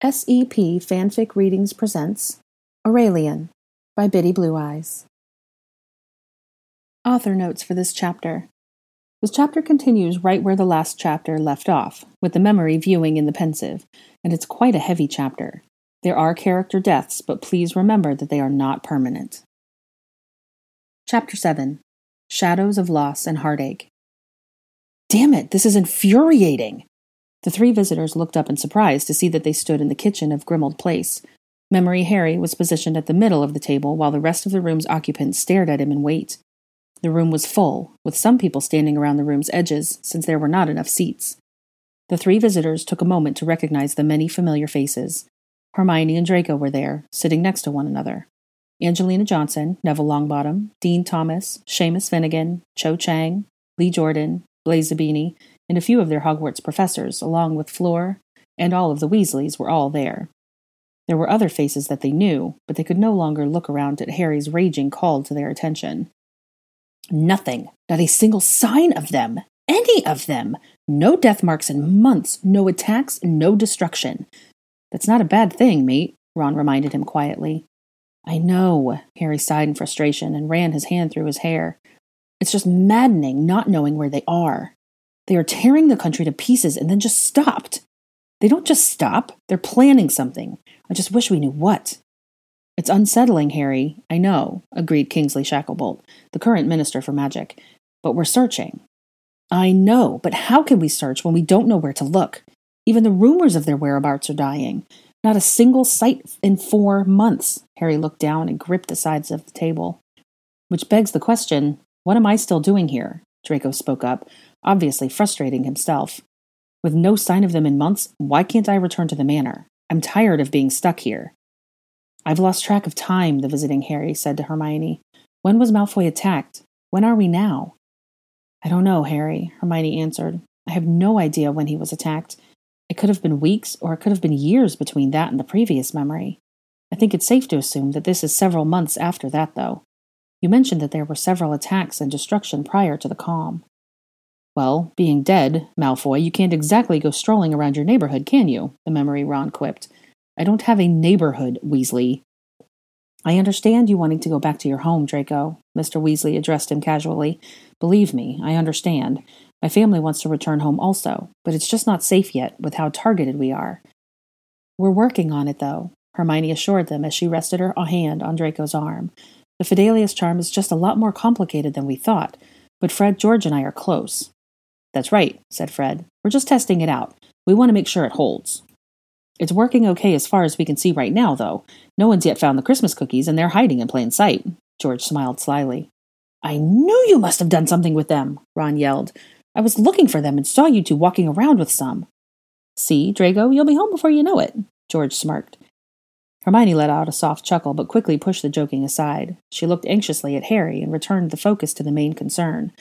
SEP Fanfic Readings presents Aurelian by Biddy Blue Eyes. Author notes for this chapter. This chapter continues right where the last chapter left off, with the memory viewing in the pensieve, and it's quite a heavy chapter. There are character deaths, but please remember that they are not permanent. Chapter 7 Shadows of Loss and Heartache. Damn it, this is infuriating! The three visitors looked up in surprise to see that they stood in the kitchen of Grimmauld Place. Memory Harry was positioned at the middle of the table while the rest of the room's occupants stared at him in wait. The room was full, with some people standing around the room's edges since there were not enough seats. The three visitors took a moment to recognize the many familiar faces. Hermione and Draco were there, sitting next to one another. Angelina Johnson, Neville Longbottom, Dean Thomas, Seamus Finnigan, Cho Chang, Lee Jordan, Blaise Zabini, and a few of their Hogwarts professors, along with Fleur and all of the Weasleys, were all there. There were other faces that they knew, but they could no longer look around at Harry's raging call to their attention. Nothing, not a single sign of them, any of them. No death marks in months, no attacks, no destruction. That's not a bad thing, mate, Ron reminded him quietly. I know, Harry sighed in frustration and ran his hand through his hair. It's just maddening not knowing where they are. They are tearing the country to pieces and then just stopped. They don't just stop, they're planning something. I just wish we knew what. It's unsettling, Harry. I know, agreed Kingsley Shacklebolt, the current Minister for Magic. But we're searching. I know, but how can we search when we don't know where to look? Even the rumors of their whereabouts are dying. Not a single sight in four months. Harry looked down and gripped the sides of the table. Which begs the question what am I still doing here? Draco spoke up, obviously frustrating himself. With no sign of them in months, why can't I return to the manor? I'm tired of being stuck here. I've lost track of time, the visiting Harry said to Hermione. When was Malfoy attacked? When are we now? I don't know, Harry, Hermione answered. I have no idea when he was attacked. It could have been weeks, or it could have been years between that and the previous memory. I think it's safe to assume that this is several months after that, though. You mentioned that there were several attacks and destruction prior to the calm. Well, being dead, Malfoy, you can't exactly go strolling around your neighborhood, can you? The memory Ron quipped. I don't have a neighborhood, Weasley. I understand you wanting to go back to your home, Draco, Mr. Weasley addressed him casually. Believe me, I understand. My family wants to return home also, but it's just not safe yet with how targeted we are. We're working on it, though, Hermione assured them as she rested her hand on Draco's arm. The Fidelius charm is just a lot more complicated than we thought, but Fred, George, and I are close. That's right, said Fred. We're just testing it out. We want to make sure it holds. It's working okay as far as we can see right now, though. No one's yet found the Christmas cookies, and they're hiding in plain sight. George smiled slyly. I knew you must have done something with them, Ron yelled. I was looking for them and saw you two walking around with some. See, Draco, you'll be home before you know it, George smirked. Hermione let out a soft chuckle, but quickly pushed the joking aside. She looked anxiously at Harry and returned the focus to the main concern.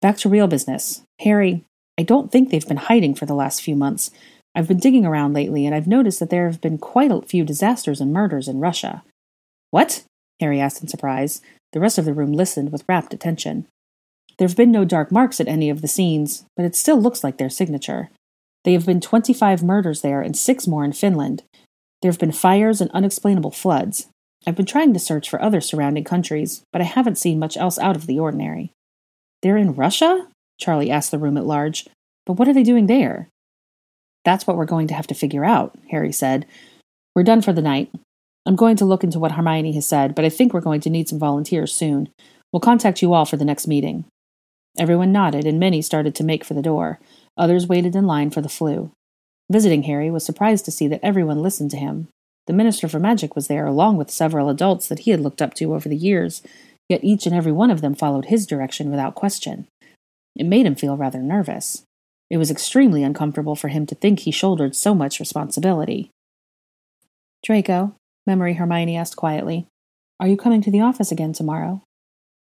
Back to real business. Harry, I don't think they've been hiding for the last few months. I've been digging around lately, and I've noticed that there have been quite a few disasters and murders in Russia. What? Harry asked in surprise. The rest of the room listened with rapt attention. There have been no dark marks at any of the scenes, but it still looks like their signature. There have been 25 murders there and six more in Finland. There have been fires and unexplainable floods. I've been trying to search for other surrounding countries, but I haven't seen much else out of the ordinary. They're in Russia? Charlie asked the room at large. But what are they doing there? That's what we're going to have to figure out, Harry said. We're done for the night. I'm going to look into what Hermione has said, but I think we're going to need some volunteers soon. We'll contact you all for the next meeting. Everyone nodded, and many started to make for the door. Others waited in line for the Floo. Visiting Harry was surprised to see that everyone listened to him. The Minister for Magic was there, along with several adults that he had looked up to over the years, yet each and every one of them followed his direction without question. It made him feel rather nervous. It was extremely uncomfortable for him to think he shouldered so much responsibility. Draco, Memory Hermione asked quietly, are you coming to the office again tomorrow?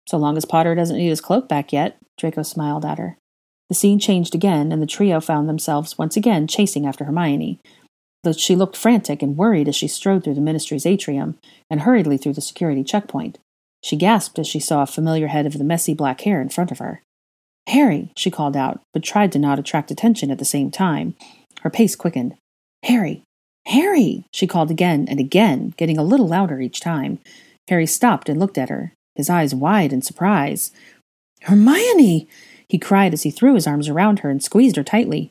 So long as Potter doesn't need his cloak back yet, Draco smiled at her. The scene changed again, and the trio found themselves once again chasing after Hermione. Though she looked frantic and worried as she strode through the ministry's atrium and hurriedly through the security checkpoint. She gasped as she saw a familiar head of the messy black hair in front of her. Harry, she called out, but tried to not attract attention at the same time. Her pace quickened. Harry, Harry! she called again and again, getting a little louder each time. Harry stopped and looked at her, his eyes wide in surprise. Hermione! he cried as he threw his arms around her and squeezed her tightly.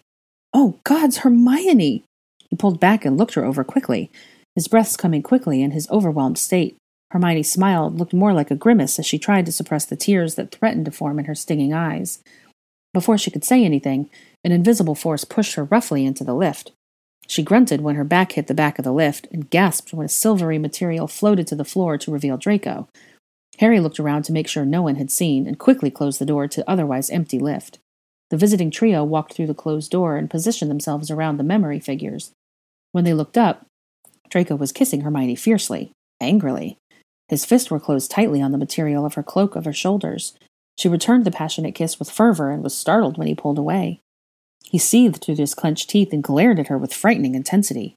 Oh, gods, Hermione! He pulled back and looked her over quickly, his breaths coming quickly in his overwhelmed state. Hermione smiled, looked more like a grimace as she tried to suppress the tears that threatened to form in her stinging eyes. Before she could say anything, an invisible force pushed her roughly into the lift. She grunted when her back hit the back of the lift and gasped when a silvery material floated to the floor to reveal Draco. Harry looked around to make sure no one had seen and quickly closed the door to otherwise empty lift. The visiting trio walked through the closed door and positioned themselves around the memory figures. When they looked up, Draco was kissing Hermione fiercely, angrily. His fists were closed tightly on the material of her cloak of her shoulders. She returned the passionate kiss with fervor and was startled when he pulled away. He seethed through his clenched teeth and glared at her with frightening intensity.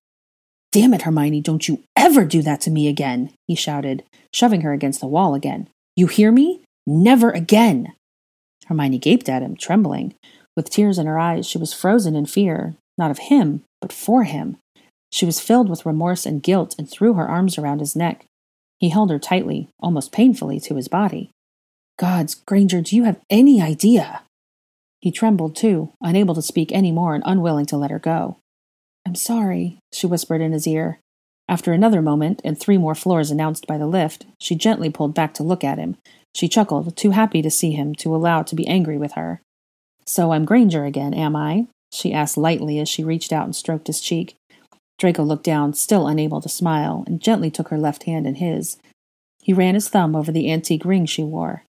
Damn it, Hermione, don't you ever do that to me again, he shouted, shoving her against the wall again. You hear me? Never again! Hermione gaped at him, trembling. With tears in her eyes, she was frozen in fear, not of him, but for him. She was filled with remorse and guilt and threw her arms around his neck. He held her tightly, almost painfully, to his body. Gods, Granger, do you have any idea? He trembled too, unable to speak any more and unwilling to let her go. I'm sorry, she whispered in his ear. After another moment, and three more floors announced by the lift, she gently pulled back to look at him. She chuckled, too happy to see him to allow to be angry with her. So I'm Granger again, am I? she asked lightly as she reached out and stroked his cheek. Draco looked down, still unable to smile, and gently took her left hand in his. He ran his thumb over the antique ring she wore.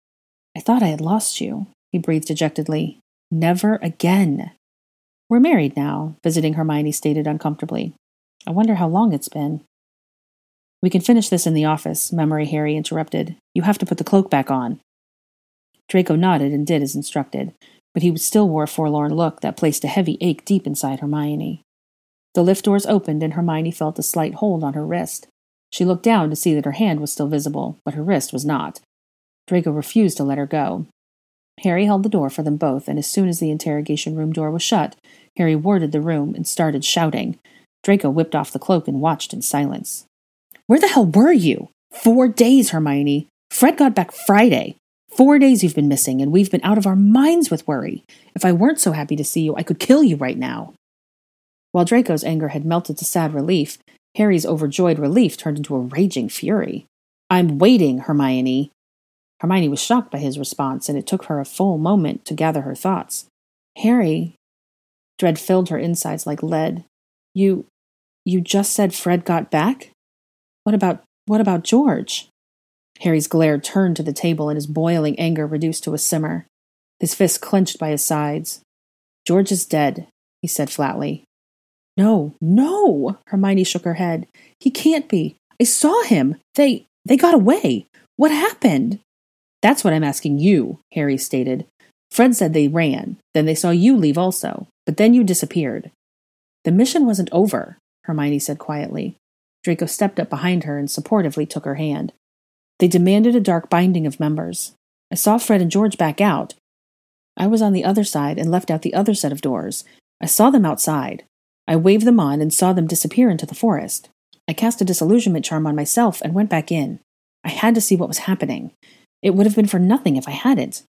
I thought I had lost you, he breathed dejectedly. Never again. We're married now, visiting Hermione stated uncomfortably. I wonder how long it's been. We can finish this in the office, Memory Harry interrupted. You have to put the cloak back on. Draco nodded and did as instructed, but he still wore a forlorn look that placed a heavy ache deep inside Hermione. The lift doors opened and Hermione felt a slight hold on her wrist. She looked down to see that her hand was still visible, but her wrist was not. Draco refused to let her go, Harry held the door for them both, and as soon as the interrogation room door was shut, Harry warded the room and started shouting. Draco whipped off the cloak and watched in silence. Where the hell were you? Four days, Hermione. Fred got back Friday. Four days you've been missing, and we've been out of our minds with worry. If I weren't so happy to see you, I could kill you right now. While Draco's anger had melted to sad relief, Harry's overjoyed relief turned into a raging fury. I'm waiting, Hermione. Hermione was shocked by his response, and it took her a full moment to gather her thoughts. Harry, dread filled her insides like lead. You, you just said Fred got back? What about, what about George? Harry's glare turned to the table and his boiling anger reduced to a simmer. His fists clenched by his sides. George is dead, he said flatly. No, no, Hermione shook her head. He can't be. I saw him. They, they got away. What happened? That's what I'm asking you, Harry stated. Fred said they ran. Then they saw you leave also. But then you disappeared. The mission wasn't over, Hermione said quietly. Draco stepped up behind her and supportively took her hand. They demanded a dark binding of members. I saw Fred and George back out. I was on the other side and left out the other set of doors. I saw them outside. I waved them on and saw them disappear into the forest. I cast a disillusionment charm on myself and went back in. I had to see what was happening. It would have been for nothing if I hadn't.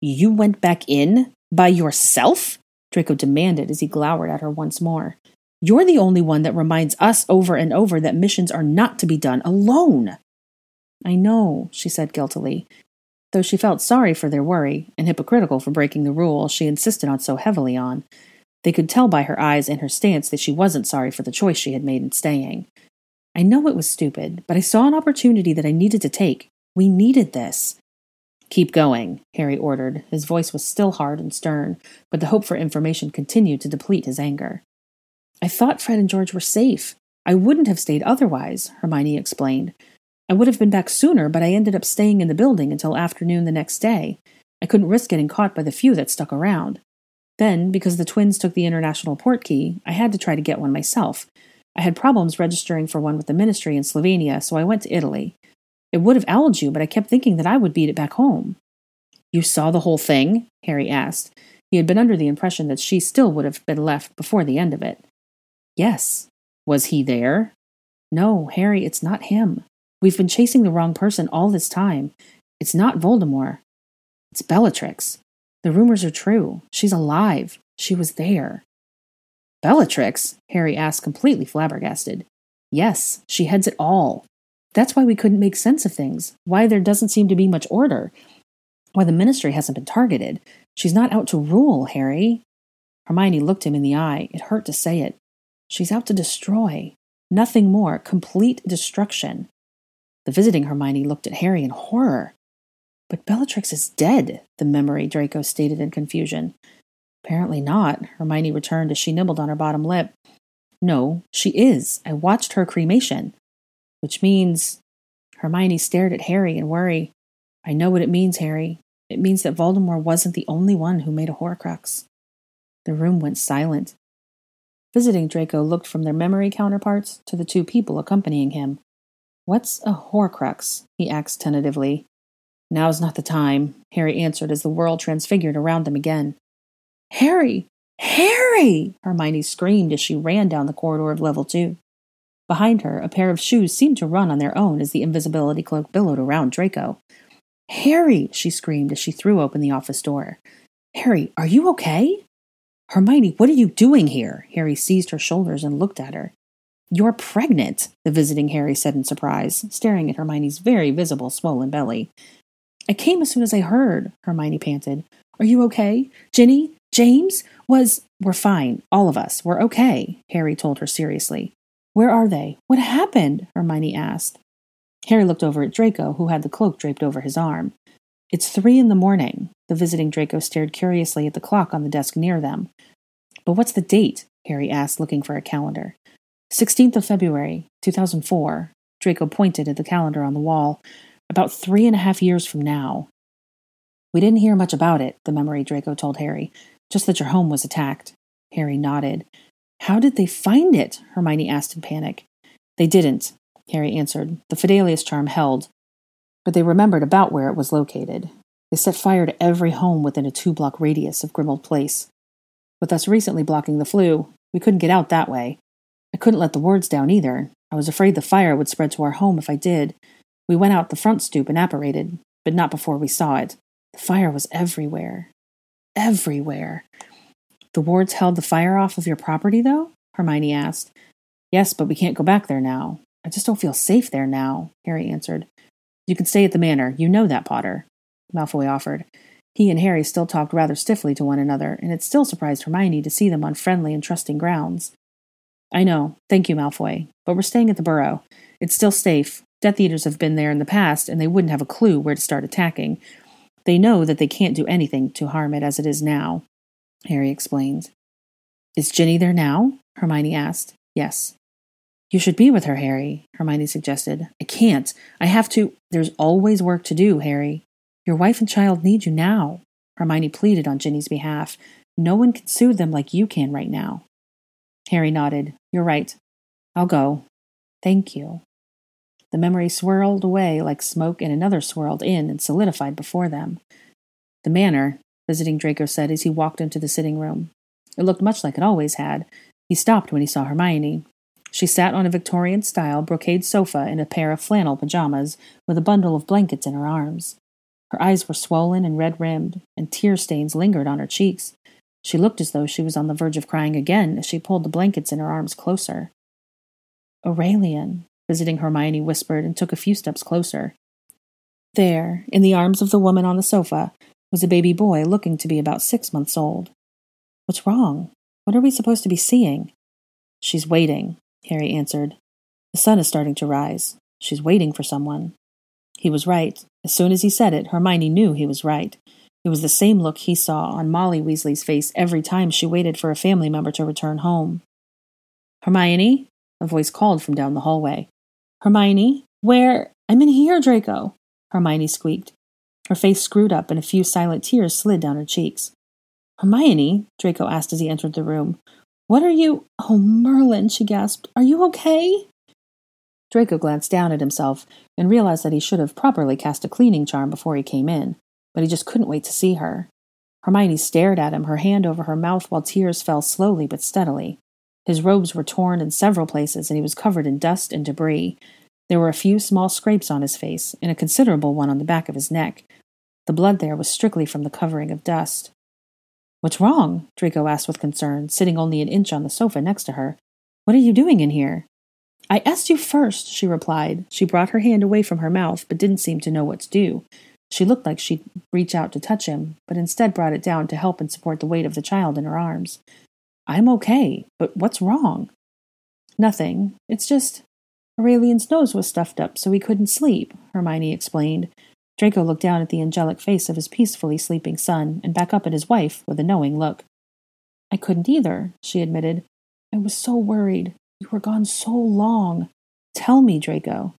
You went back in? By yourself? Draco demanded as he glowered at her once more. You're the only one that reminds us over and over that missions are not to be done alone. I know, she said guiltily, though she felt sorry for their worry and hypocritical for breaking the rule she insisted on so heavily on. They could tell by her eyes and her stance that she wasn't sorry for the choice she had made in staying. I know it was stupid, but I saw an opportunity that I needed to take, we needed this. Keep going, Harry ordered. His voice was still hard and stern, but the hope for information continued to deplete his anger. I thought Fred and George were safe. I wouldn't have stayed otherwise, Hermione explained. I would have been back sooner, but I ended up staying in the building until afternoon the next day. I couldn't risk getting caught by the few that stuck around. Then, because the twins took the international port key, I had to try to get one myself. I had problems registering for one with the ministry in Slovenia, so I went to Italy. It would have owled you, but I kept thinking that I would beat it back home. You saw the whole thing? Harry asked. He had been under the impression that she still would have been left before the end of it. Yes. Was he there? No, Harry, it's not him. We've been chasing the wrong person all this time. It's not Voldemort. It's Bellatrix. The rumors are true. She's alive. She was there. Bellatrix? Harry asked, completely flabbergasted. Yes, she heads it all. That's why we couldn't make sense of things, why there doesn't seem to be much order, why the ministry hasn't been targeted. She's not out to rule, Harry. Hermione looked him in the eye. It hurt to say it. She's out to destroy. Nothing more. Complete destruction. The visiting Hermione looked at Harry in horror. But Bellatrix is dead, the memory Draco stated in confusion. Apparently not, Hermione returned as she nibbled on her bottom lip. No, she is. I watched her cremation. Which means. Hermione stared at Harry in worry. I know what it means, Harry. It means that Voldemort wasn't the only one who made a Horcrux. The room went silent. Visiting Draco looked from their memory counterparts to the two people accompanying him. What's a Horcrux? he asked tentatively. Now's not the time, Harry answered as the world transfigured around them again. Harry! Harry! Hermione screamed as she ran down the corridor of level two. Behind her, a pair of shoes seemed to run on their own as the invisibility cloak billowed around Draco. Harry! she screamed as she threw open the office door. Harry, are you okay? Hermione, what are you doing here? Harry seized her shoulders and looked at her. You're pregnant, the visiting Harry said in surprise, staring at Hermione's very visible swollen belly. I came as soon as I heard, Hermione panted. Are you okay? Ginny? James? Was. We're fine. All of us. We're okay, Harry told her seriously. Where are they? What happened? Hermione asked. Harry looked over at Draco, who had the cloak draped over his arm. It's three in the morning. The visiting Draco stared curiously at the clock on the desk near them. But what's the date? Harry asked, looking for a calendar. 16th of February, 2004. Draco pointed at the calendar on the wall. About three and a half years from now. We didn't hear much about it, the memory Draco told Harry. Just that your home was attacked. Harry nodded. How did they find it? Hermione asked in panic. They didn't, Harry answered. The Fidelius charm held, but they remembered about where it was located. They set fire to every home within a two block radius of Grimmauld Place. With us recently blocking the Floo, we couldn't get out that way. I couldn't let the wards down either. I was afraid the fire would spread to our home if I did. We went out the front stoop and apparated, but not before we saw it. The fire was everywhere. Everywhere. The wards held the fire off of your property, though? Hermione asked. Yes, but we can't go back there now. I just don't feel safe there now, Harry answered. You can stay at the manor. You know that, Potter. Malfoy offered. He and Harry still talked rather stiffly to one another, and it still surprised Hermione to see them on friendly and trusting grounds. I know. Thank you, Malfoy. But we're staying at the Burrow. It's still safe. Death Eaters have been there in the past, and they wouldn't have a clue where to start attacking. They know that they can't do anything to harm it as it is now, Harry explained. Is Ginny there now? Hermione asked. Yes. You should be with her, Harry, Hermione suggested. I can't. I have to. There's always work to do, Harry. Your wife and child need you now. Hermione pleaded on Ginny's behalf. No one can soothe them like you can right now. Harry nodded. You're right. I'll go. Thank you. The memory swirled away like smoke, and another swirled in and solidified before them. The manor, visiting Draco said as he walked into the sitting room. It looked much like it always had. He stopped when he saw Hermione. She sat on a Victorian style brocade sofa in a pair of flannel pajamas, with a bundle of blankets in her arms. Her eyes were swollen and red rimmed, and tear stains lingered on her cheeks. She looked as though she was on the verge of crying again as she pulled the blankets in her arms closer. Aurelian, visiting Hermione whispered and took a few steps closer. There, in the arms of the woman on the sofa, was a baby boy looking to be about six months old. What's wrong? What are we supposed to be seeing? She's waiting, Harry answered. The sun is starting to rise. She's waiting for someone. He was right. As soon as he said it, Hermione knew he was right. It was the same look he saw on Molly Weasley's face every time she waited for a family member to return home. Hermione? A voice called from down the hallway. Hermione? Where? I'm in here, Draco. Hermione squeaked. Her face screwed up and a few silent tears slid down her cheeks. Hermione? Draco asked as he entered the room. What are you? Oh, Merlin, she gasped. Are you okay? Draco glanced down at himself and realized that he should have properly cast a cleaning charm before he came in, but he just couldn't wait to see her. Hermione stared at him, her hand over her mouth while tears fell slowly but steadily. His robes were torn in several places, and he was covered in dust and debris. There were a few small scrapes on his face, and a considerable one on the back of his neck. The blood there was strictly from the covering of dust. What's wrong? Draco asked with concern, sitting only an inch on the sofa next to her. What are you doing in here? I asked you first, she replied. She brought her hand away from her mouth, but didn't seem to know what to do. She looked like she'd reach out to touch him, but instead brought it down to help and support the weight of the child in her arms. I'm okay, but what's wrong? Nothing. It's just Aurelian's nose was stuffed up so he couldn't sleep, Hermione explained. Draco looked down at the angelic face of his peacefully sleeping son and back up at his wife with a knowing look. I couldn't either, she admitted. I was so worried. You were gone so long. Tell me, Draco.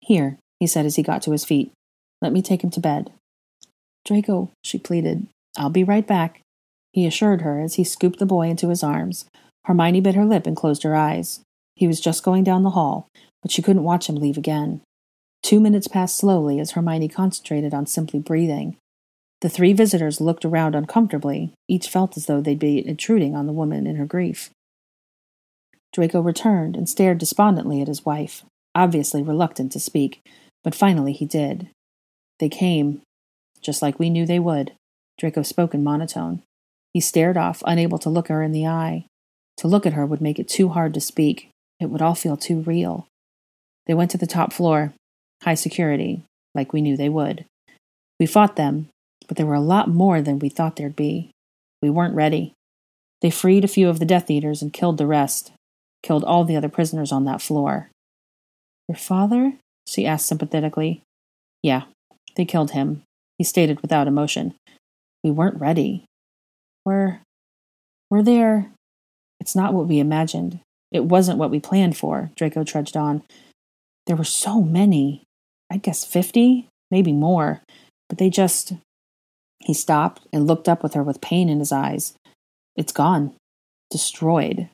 Here, he said as he got to his feet. Let me take him to bed. Draco, she pleaded, I'll be right back. He assured her as he scooped the boy into his arms. Hermione bit her lip and closed her eyes. He was just going down the hall, but she couldn't watch him leave again. Two minutes passed slowly as Hermione concentrated on simply breathing. The three visitors looked around uncomfortably. Each felt as though they'd be intruding on the woman in her grief. Draco returned and stared despondently at his wife, obviously reluctant to speak, but finally he did. They came, just like we knew they would. Draco spoke in monotone. He stared off, unable to look her in the eye. To look at her would make it too hard to speak. It would all feel too real. They went to the top floor, high security, like we knew they would. We fought them, but there were a lot more than we thought there'd be. We weren't ready. They freed a few of the Death Eaters and killed the rest, killed all the other prisoners on that floor. Your father? she asked sympathetically. Yeah, they killed him, he stated without emotion. We weren't ready. We're. We're there. It's not what we imagined. It wasn't what we planned for, Draco trudged on. There were so many. I guess fifty, maybe more. But they just. He stopped and looked up with her with pain in his eyes. It's gone. Destroyed.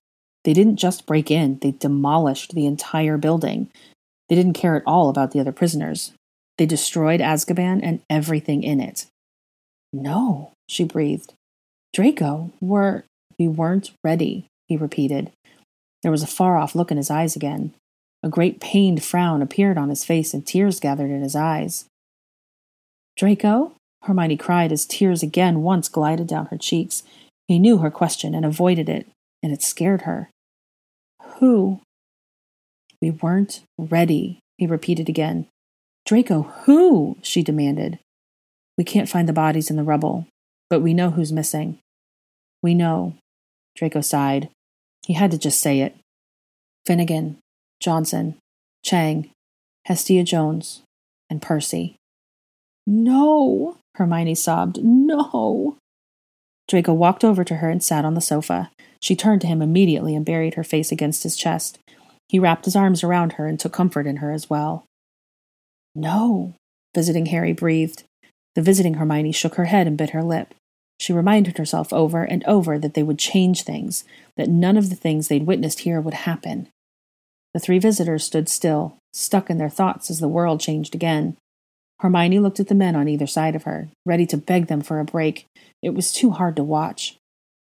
They didn't just break in, they demolished the entire building. They didn't care at all about the other prisoners. They destroyed Azkaban and everything in it. No, she breathed. Draco, we're. We weren't ready, he repeated. There was a far off look in his eyes again. A great pained frown appeared on his face and tears gathered in his eyes. Draco? Hermione cried as tears again once glided down her cheeks. He knew her question and avoided it, and it scared her. Who? We weren't ready, he repeated again. Draco, who? she demanded. We can't find the bodies in the rubble, but we know who's missing. We know. Draco sighed. He had to just say it. Finnigan, Johnson, Chang, Hestia Jones, and Percy. No, Hermione sobbed. No. Draco walked over to her and sat on the sofa. She turned to him immediately and buried her face against his chest. He wrapped his arms around her and took comfort in her as well. No, visiting Harry breathed. The visiting Hermione shook her head and bit her lip. She reminded herself over and over that they would change things, that none of the things they'd witnessed here would happen. The three visitors stood still, stuck in their thoughts as the world changed again. Hermione looked at the men on either side of her, ready to beg them for a break. It was too hard to watch.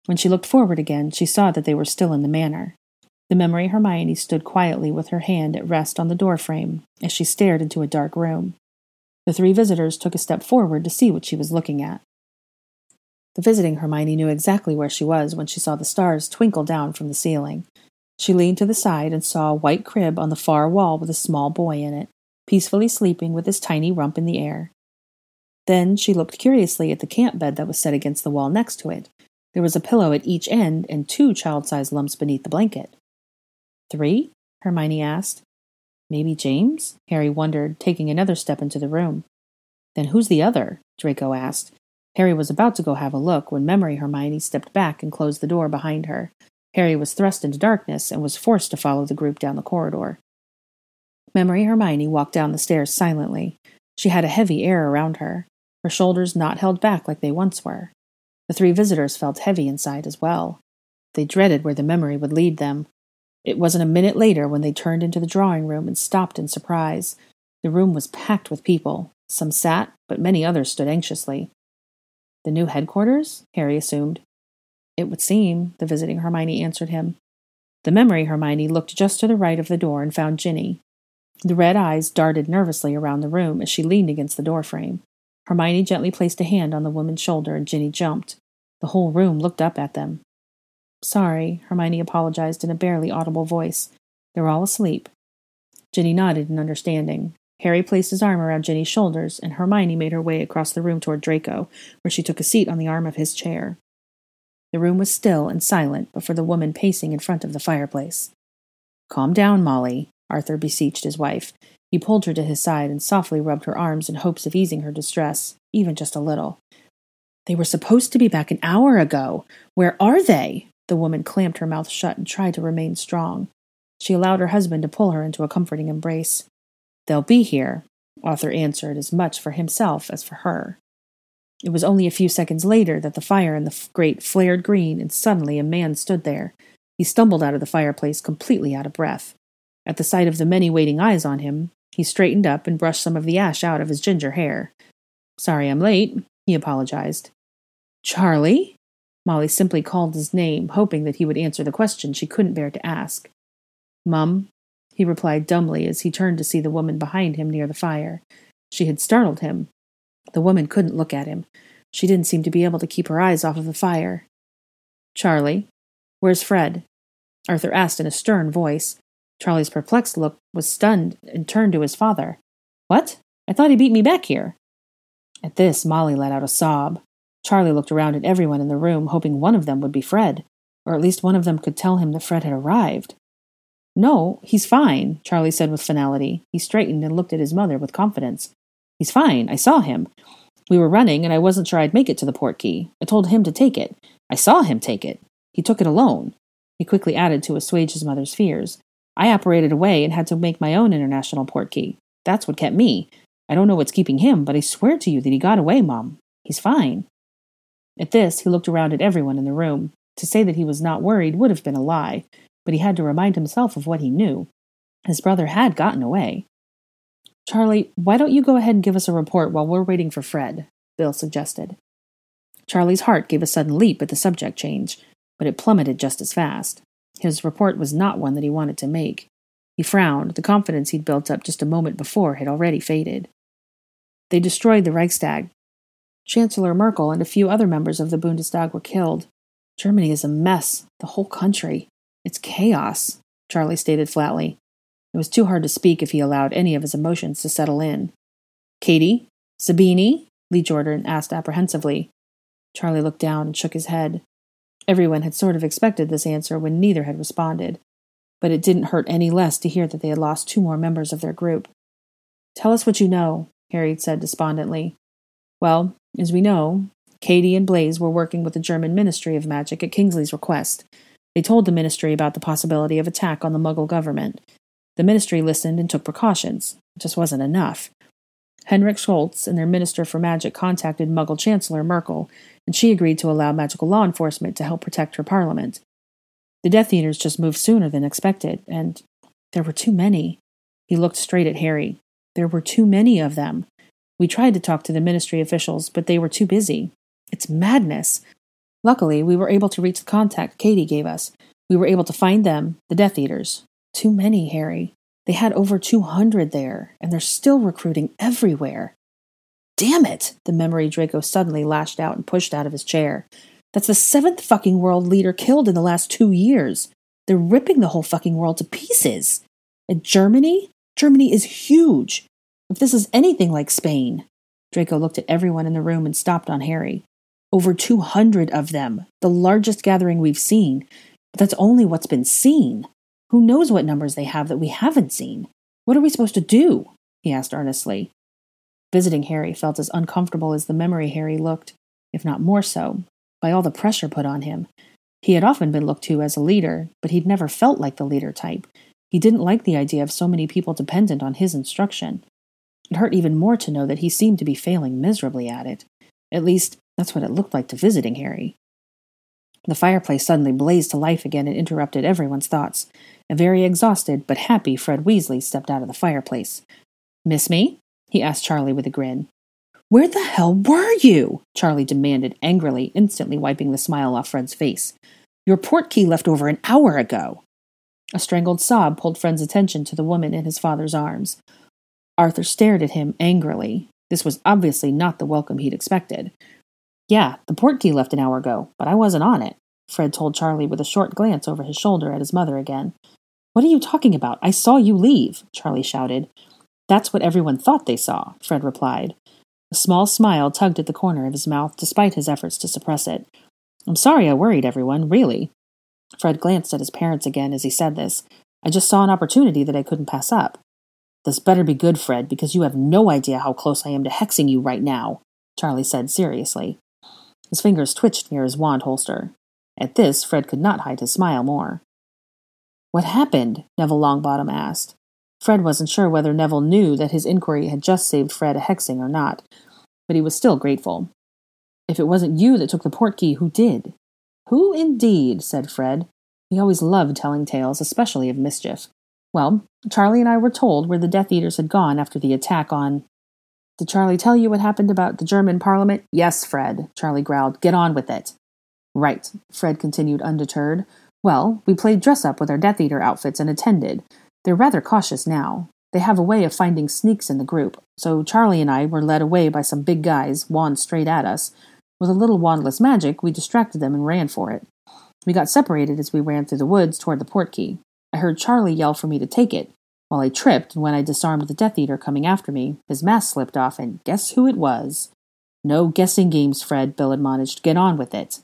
When she looked forward again, she saw that they were still in the manor. The memory Hermione stood quietly with her hand at rest on the door frame as she stared into a dark room. The three visitors took a step forward to see what she was looking at. The visiting Hermione knew exactly where she was when she saw the stars twinkle down from the ceiling. She leaned to the side and saw a white crib on the far wall with a small boy in it, peacefully sleeping with his tiny rump in the air. Then she looked curiously at the camp bed that was set against the wall next to it. There was a pillow at each end and two child sized lumps beneath the blanket. Three? Hermione asked. Maybe James? Harry wondered, taking another step into the room. Then who's the other? Draco asked. Harry was about to go have a look when Memory Hermione stepped back and closed the door behind her. Harry was thrust into darkness and was forced to follow the group down the corridor. Memory Hermione walked down the stairs silently. She had a heavy air around her, her shoulders not held back like they once were. The three visitors felt heavy inside as well. They dreaded where the memory would lead them, it wasn't a minute later when they turned into the drawing room and stopped in surprise. The room was packed with people. Some sat, but many others stood anxiously. The new headquarters? Harry assumed. It would seem, the visiting Hermione answered him. The memory Hermione looked just to the right of the door and found Ginny. The red eyes darted nervously around the room as she leaned against the doorframe. Hermione gently placed a hand on the woman's shoulder and Ginny jumped. The whole room looked up at them. Sorry, Hermione apologized in a barely audible voice. They're all asleep. Ginny nodded in understanding. Harry placed his arm around Ginny's shoulders, and Hermione made her way across the room toward Draco, where she took a seat on the arm of his chair. The room was still and silent, but for the woman pacing in front of the fireplace. Calm down, Molly, Arthur beseeched his wife. He pulled her to his side and softly rubbed her arms in hopes of easing her distress, even just a little. They were supposed to be back an hour ago. Where are they? The woman clamped her mouth shut and tried to remain strong. She allowed her husband to pull her into a comforting embrace. They'll be here, Arthur answered as much for himself as for her. It was only a few seconds later that the fire in the grate flared green, and suddenly a man stood there. He stumbled out of the fireplace, completely out of breath. At the sight of the many waiting eyes on him, he straightened up and brushed some of the ash out of his ginger hair. Sorry I'm late, he apologized. Charlie? Molly simply called his name, hoping that he would answer the question she couldn't bear to ask. Mum, he replied dumbly as he turned to see the woman behind him near the fire. She had startled him, the woman couldn't look at him. She didn't seem to be able to keep her eyes off of the fire. Charlie, where's Fred? Arthur asked in a stern voice. Charlie's perplexed look was stunned and turned to his father. What? I thought he beat me back here. At this, Molly let out a sob. Charlie looked around at everyone in the room, hoping one of them would be Fred, or at least one of them could tell him that Fred had arrived. No, he's fine, Charlie said with finality. He straightened and looked at his mother with confidence. He's fine. I saw him. We were running, and I wasn't sure I'd make it to the port key. I told him to take it. I saw him take it. He took it alone. He quickly added to assuage his mother's fears. I apparated away and had to make my own international port key. That's what kept me. I don't know what's keeping him, but I swear to you that he got away, Mom. He's fine. At this, he looked around at everyone in the room. To say that he was not worried would have been a lie, but he had to remind himself of what he knew. His brother had gotten away. Charlie, why don't you go ahead and give us a report while we're waiting for Fred? Bill suggested. Charlie's heart gave a sudden leap at the subject change, but it plummeted just as fast. His report was not one that he wanted to make. He frowned. The confidence he'd built up just a moment before had already faded. They destroyed the Reichstag. Chancellor Merkel and a few other members of the Bundestag were killed. Germany is a mess, the whole country. It's chaos, Charlie stated flatly. It was too hard to speak if he allowed any of his emotions to settle in. Katie? Zabini? Lee Jordan asked apprehensively. Charlie looked down and shook his head. Everyone had sort of expected this answer when neither had responded, but it didn't hurt any less to hear that they had lost two more members of their group. Tell us what you know, Harry said despondently. Well, as we know, Katie and Blaise were working with the German Ministry of Magic at Kingsley's request. They told the ministry about the possibility of attack on the Muggle government, the ministry listened and took precautions. It just wasn't enough. Henrik Schultz and their Minister for Magic contacted Muggle Chancellor Merkel, and she agreed to allow magical law enforcement to help protect her parliament. The Death Eaters just moved sooner than expected, and there were too many. He looked straight at Harry. There were too many of them. We tried to talk to the ministry officials, but they were too busy. It's madness. Luckily, we were able to reach the contact Katie gave us. We were able to find them, the Death Eaters. Too many, Harry. They had over 200 there, and they're still recruiting everywhere. Damn it! The memory Draco suddenly lashed out and pushed out of his chair. That's the seventh fucking world leader killed in the last two years. They're ripping the whole fucking world to pieces. And Germany? Germany is huge. If this is anything like Spain. Draco looked at everyone in the room and stopped on Harry. Over 200 of them, the largest gathering we've seen. But that's only what's been seen. Who knows what numbers they have that we haven't seen? What are we supposed to do? he asked earnestly. Visiting Harry felt as uncomfortable as the memory Harry looked, if not more so, by all the pressure put on him. He had often been looked to as a leader, but he'd never felt like the leader type. He didn't like the idea of so many people dependent on his instruction. It hurt even more to know that he seemed to be failing miserably at it. At least, that's what it looked like to visiting Harry. The fireplace suddenly blazed to life again and interrupted everyone's thoughts. A very exhausted but happy Fred Weasley stepped out of the fireplace. Miss me? he asked Charlie with a grin. Where the hell were you? Charlie demanded angrily, instantly wiping the smile off Fred's face. Your port key left over an hour ago. A strangled sob pulled Fred's attention to the woman in his father's arms. Arthur stared at him angrily. This was obviously not the welcome he'd expected. Yeah, the port key left an hour ago, but I wasn't on it, Fred told Charlie with a short glance over his shoulder at his mother again. What are you talking about? I saw you leave, Charlie shouted. That's what everyone thought they saw, Fred replied. A small smile tugged at the corner of his mouth despite his efforts to suppress it. I'm sorry I worried everyone, really. Fred glanced at his parents again as he said this. I just saw an opportunity that I couldn't pass up. This better be good, Fred, because you have no idea how close I am to hexing you right now, Charlie said seriously. His fingers twitched near his wand holster. At this, Fred could not hide his smile more. What happened? Neville Longbottom asked. Fred wasn't sure whether Neville knew that his inquiry had just saved Fred a hexing or not, but he was still grateful. If it wasn't you that took the port key, who did? Who indeed? said Fred. He always loved telling tales, especially of mischief. Well, Charlie and I were told where the Death Eaters had gone after the attack on. Did Charlie tell you what happened about the German parliament? Yes, Fred, Charlie growled. Get on with it. Right, Fred continued undeterred. Well, we played dress up with our Death Eater outfits and attended. They're rather cautious now. They have a way of finding sneaks in the group, so Charlie and I were led away by some big guys, wands straight at us. With a little wandless magic, we distracted them and ran for it. We got separated as we ran through the woods toward the port key. I heard Charlie yell for me to take it. While I tripped, and when I disarmed the Death Eater coming after me, his mask slipped off, and guess who it was? No guessing games, Fred, Bill admonished. Get on with it.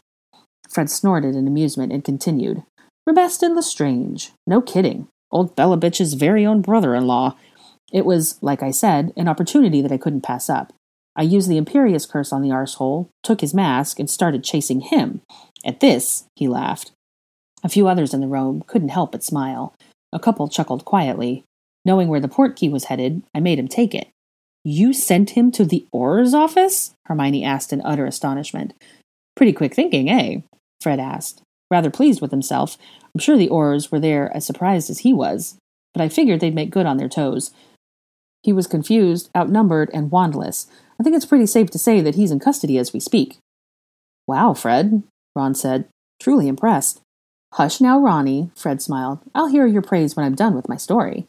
Fred snorted in amusement and continued. Rabastan Lestrange. No kidding. Old Bella Bitch's very own brother in law. It was, like I said, an opportunity that I couldn't pass up. I used the Imperius curse on the arsehole, took his mask, and started chasing him. At this, he laughed. A few others in the room couldn't help but smile. A couple chuckled quietly. Knowing where the port key was headed, I made him take it. You sent him to the Auror's office? Hermione asked in utter astonishment. Pretty quick thinking, eh? Fred asked. Rather pleased with himself. I'm sure the Aurors were there as surprised as he was, but I figured they'd make good on their toes. He was confused, outnumbered, and wandless. I think it's pretty safe to say that he's in custody as we speak. Wow, Fred, Ron said, truly impressed. Hush now, Ronnie, Fred smiled. I'll hear your praise when I'm done with my story.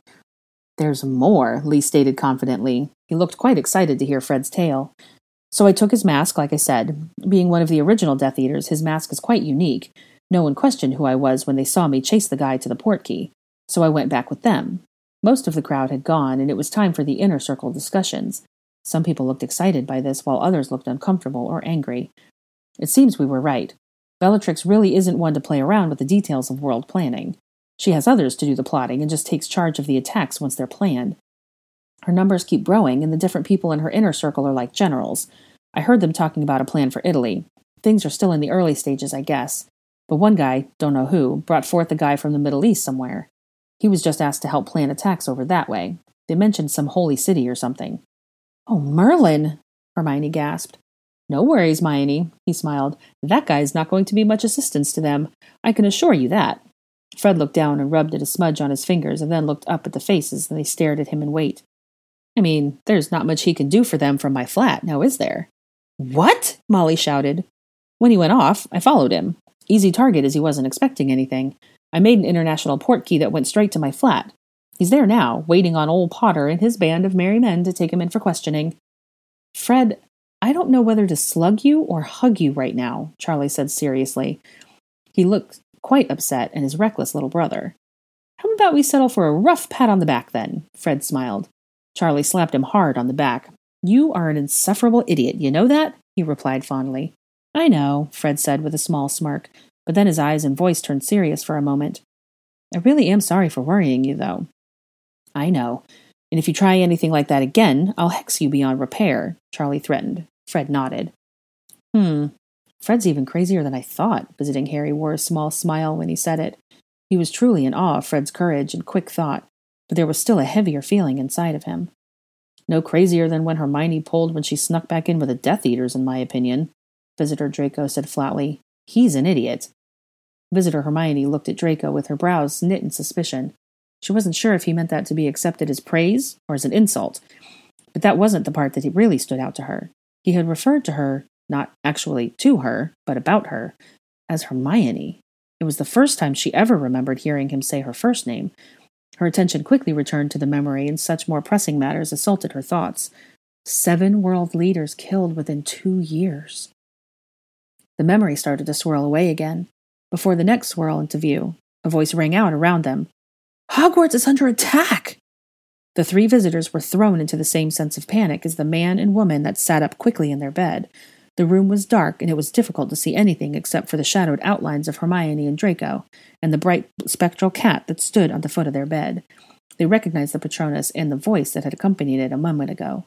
There's more, Lee stated confidently. He looked quite excited to hear Fred's tale. So I took his mask, like I said. Being one of the original Death Eaters, his mask is quite unique. No one questioned who I was when they saw me chase the guy to the port key, so I went back with them. Most of the crowd had gone, and it was time for the inner circle discussions. Some people looked excited by this, while others looked uncomfortable or angry. It seems we were right. Bellatrix really isn't one to play around with the details of world planning. She has others to do the plotting and just takes charge of the attacks once they're planned. Her numbers keep growing, and the different people in her inner circle are like generals. I heard them talking about a plan for Italy. Things are still in the early stages, I guess. But one guy, don't know who, brought forth a guy from the Middle East somewhere. He was just asked to help plan attacks over that way. They mentioned some holy city or something. Oh, Merlin! Hermione gasped. No worries, Hermione, he smiled. That guy's not going to be much assistance to them. I can assure you that. Fred looked down and rubbed at a smudge on his fingers and then looked up at the faces and they stared at him in wait. I mean, there's not much he can do for them from my flat, now is there? What? Molly shouted. When he went off, I followed him. Easy target as he wasn't expecting anything. I made an international port key that went straight to my flat. He's there now, waiting on old Potter and his band of merry men to take him in for questioning. Fred, I don't know whether to slug you or hug you right now, Charlie said seriously. He looked quite upset and his reckless little brother. How about we settle for a rough pat on the back then? Fred smiled. Charlie slapped him hard on the back. You are an insufferable idiot, you know that? he replied fondly. I know, Fred said with a small smirk, but then his eyes and voice turned serious for a moment. I really am sorry for worrying you, though. I know. And if you try anything like that again, I'll hex you beyond repair, Charlie threatened. Fred nodded. Hmm. Fred's even crazier than I thought, visiting Harry wore a small smile when he said it. He was truly in awe of Fred's courage and quick thought, but there was still a heavier feeling inside of him. No crazier than when Hermione pulled when she snuck back in with the Death Eaters, in my opinion, Visitor Draco said flatly. He's an idiot. Visitor Hermione looked at Draco with her brows knit in suspicion. She wasn't sure if he meant that to be accepted as praise or as an insult, but that wasn't the part that really stood out to her. He had referred to her, not actually to her, but about her, as Hermione. It was the first time she ever remembered hearing him say her first name. Her attention quickly returned to the memory, and such more pressing matters assaulted her thoughts. Seven world leaders killed within two years. The memory started to swirl away again. Before the next swirl into view, a voice rang out around them Hogwarts is under attack! The three visitors were thrown into the same sense of panic as the man and woman that sat up quickly in their bed. The room was dark, and it was difficult to see anything except for the shadowed outlines of Hermione and Draco, and the bright spectral cat that stood on the foot of their bed. They recognized the Patronus and the voice that had accompanied it a moment ago.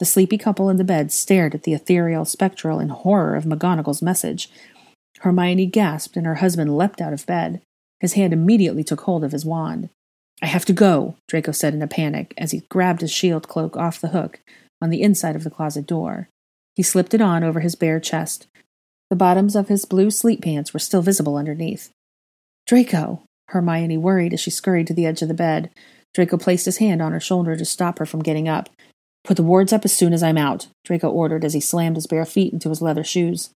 The sleepy couple in the bed stared at the ethereal, spectral, in horror of McGonagall's message. Hermione gasped, and her husband leapt out of bed. His hand immediately took hold of his wand. I have to go, Draco said in a panic as he grabbed his shield cloak off the hook on the inside of the closet door. He slipped it on over his bare chest. The bottoms of his blue sleep pants were still visible underneath. Draco! Hermione worried as she scurried to the edge of the bed. Draco placed his hand on her shoulder to stop her from getting up. Put the wards up as soon as I'm out, Draco ordered as he slammed his bare feet into his leather shoes.